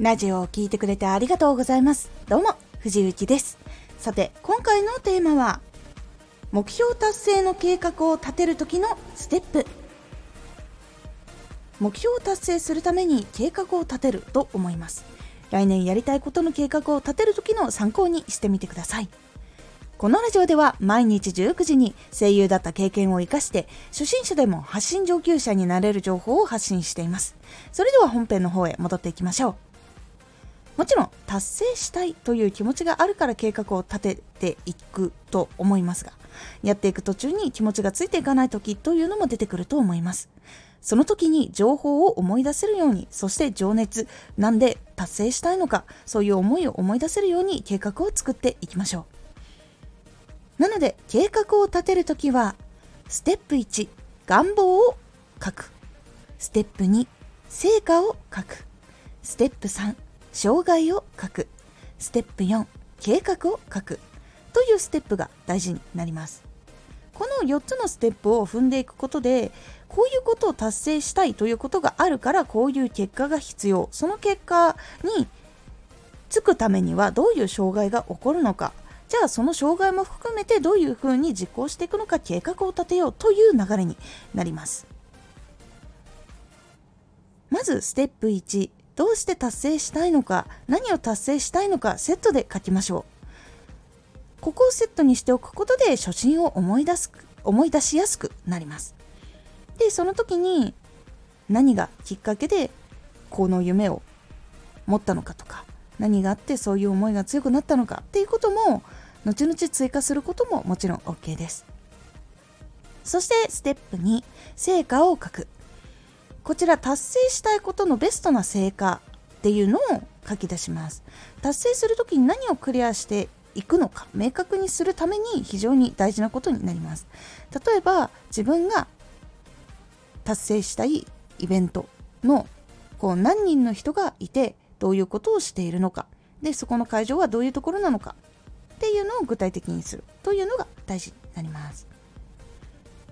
ラジオを聴いてくれてありがとうございます。どうも、藤幸です。さて、今回のテーマは、目標達成の計画を立てる時のステップ。目標を達成するために計画を立てると思います。来年やりたいことの計画を立てる時の参考にしてみてください。このラジオでは毎日19時に声優だった経験を生かして初心者でも発信上級者になれる情報を発信しています。それでは本編の方へ戻っていきましょう。もちろん達成したいという気持ちがあるから計画を立てていくと思いますがやっていく途中に気持ちがついていかない時というのも出てくると思います。その時に情報を思い出せるようにそして情熱なんで達成したいのかそういう思いを思い出せるように計画を作っていきましょう。なので計画を立てる時はステップ1願望を書く。ステップ2成果を書く。ステップ3障害を書く。ステップ4計画を書く。というステップが大事になります。この4つのステップを踏んでいくことでこういうことを達成したいということがあるからこういう結果が必要。その結果につくためにはどういう障害が起こるのか。じゃあその障害も含めてどういうふうに実行していくのか計画を立てよう。という流れになります。まずステップ1どうして達成したいのか何を達成したいのかセットで書きましょう。ここをセットにしておくことで初心を思い出す思い出しやすくなります。でその時に何がきっかけでこの夢を持ったのかとか何があってそういう思いが強くなったのかっていうことも後々追加することももちろん OK です。そしてステップ2成果を書く。こちら達成したいことのベストな成果っていうのを書き出します。達成する時に何をクリアしていくのか明確にするために非常に大事なことになります。例えば自分が達成したいイベントのこう何人の人がいてどういうことをしているのか。でそこの会場はどういうところなのかっていうのを具体的にするというのが大事になります。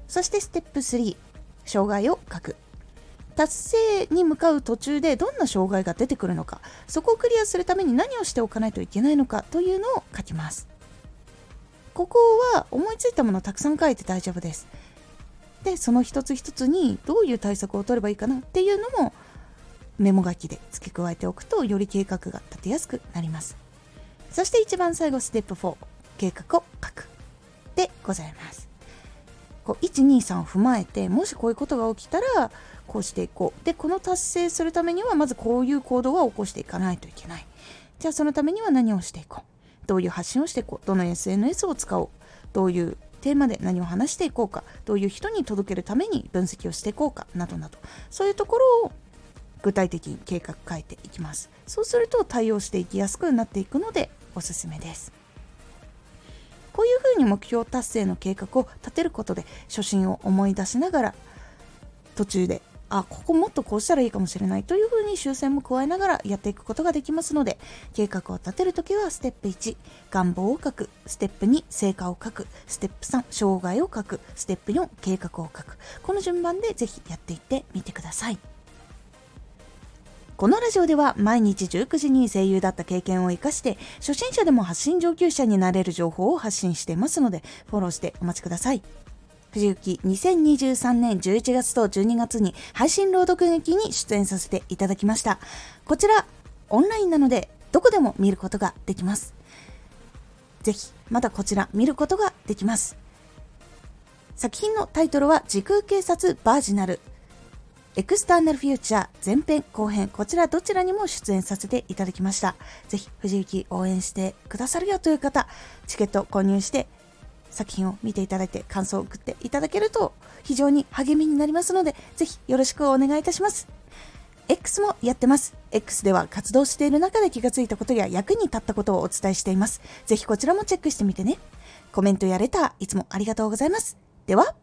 そしてステップ3障害を書く。達成に向かう途中でどんな障害が出てくるのかそこをクリアするために何をしておかないといけないのかというのを書きます。ここは思いついたものをたくさん書いて大丈夫です。でその一つ一つにどういう対策を取ればいいかなっていうのもメモ書きで付け加えておくとより計画が立てやすくなります。そして一番最後ステップ4計画を書くでございます。こう123を踏まえてもしこういうことが起きたらこうしていこう。でこの達成するためにはまずこういう行動は起こしていかないといけない。じゃあそのためには何をしていこう。どういう発信をしていこう。どの SNS を使おう。どういうテーマで何を話していこうか。どういう人に届けるために分析をしていこうか。などなど。そういうところを具体的に計画書いていきます。そうすると対応していきやすくなっていくのでおすすめです。こういうふうに目標達成の計画を立てることで初心を思い出しながら途中であここもっとこうしたらいいかもしれないというふうに修正も加えながらやっていくことができますので計画を立てるときはステップ1願望を書く。ステップ2成果を書く。ステップ3障害を書く。ステップ4計画を書く。この順番でぜひやっていってみてください。このラジオでは毎日19時に声優だった経験を生かして初心者でも発信上級者になれる情報を発信していますのでフォローしてお待ちください藤雪2023年11月と12月に配信朗読劇に出演させていただきました。こちらオンラインなのでどこでも見ることができます。ぜひまだこちら見ることができます。作品のタイトルは時空警察バージナルエクスターナルフューチャー前編後編こちらどちらにも出演させていただきましたぜひ藤雪応援してくださるよという方チケット購入して作品を見ていただいて感想を送っていただけると非常に励みになりますので、ぜひよろしくお願いいたします。X もやってます。X では活動している中で気がついたことや役に立ったことをお伝えしています。ぜひこちらもチェックしてみてね。コメントやレター、いつもありがとうございます。では、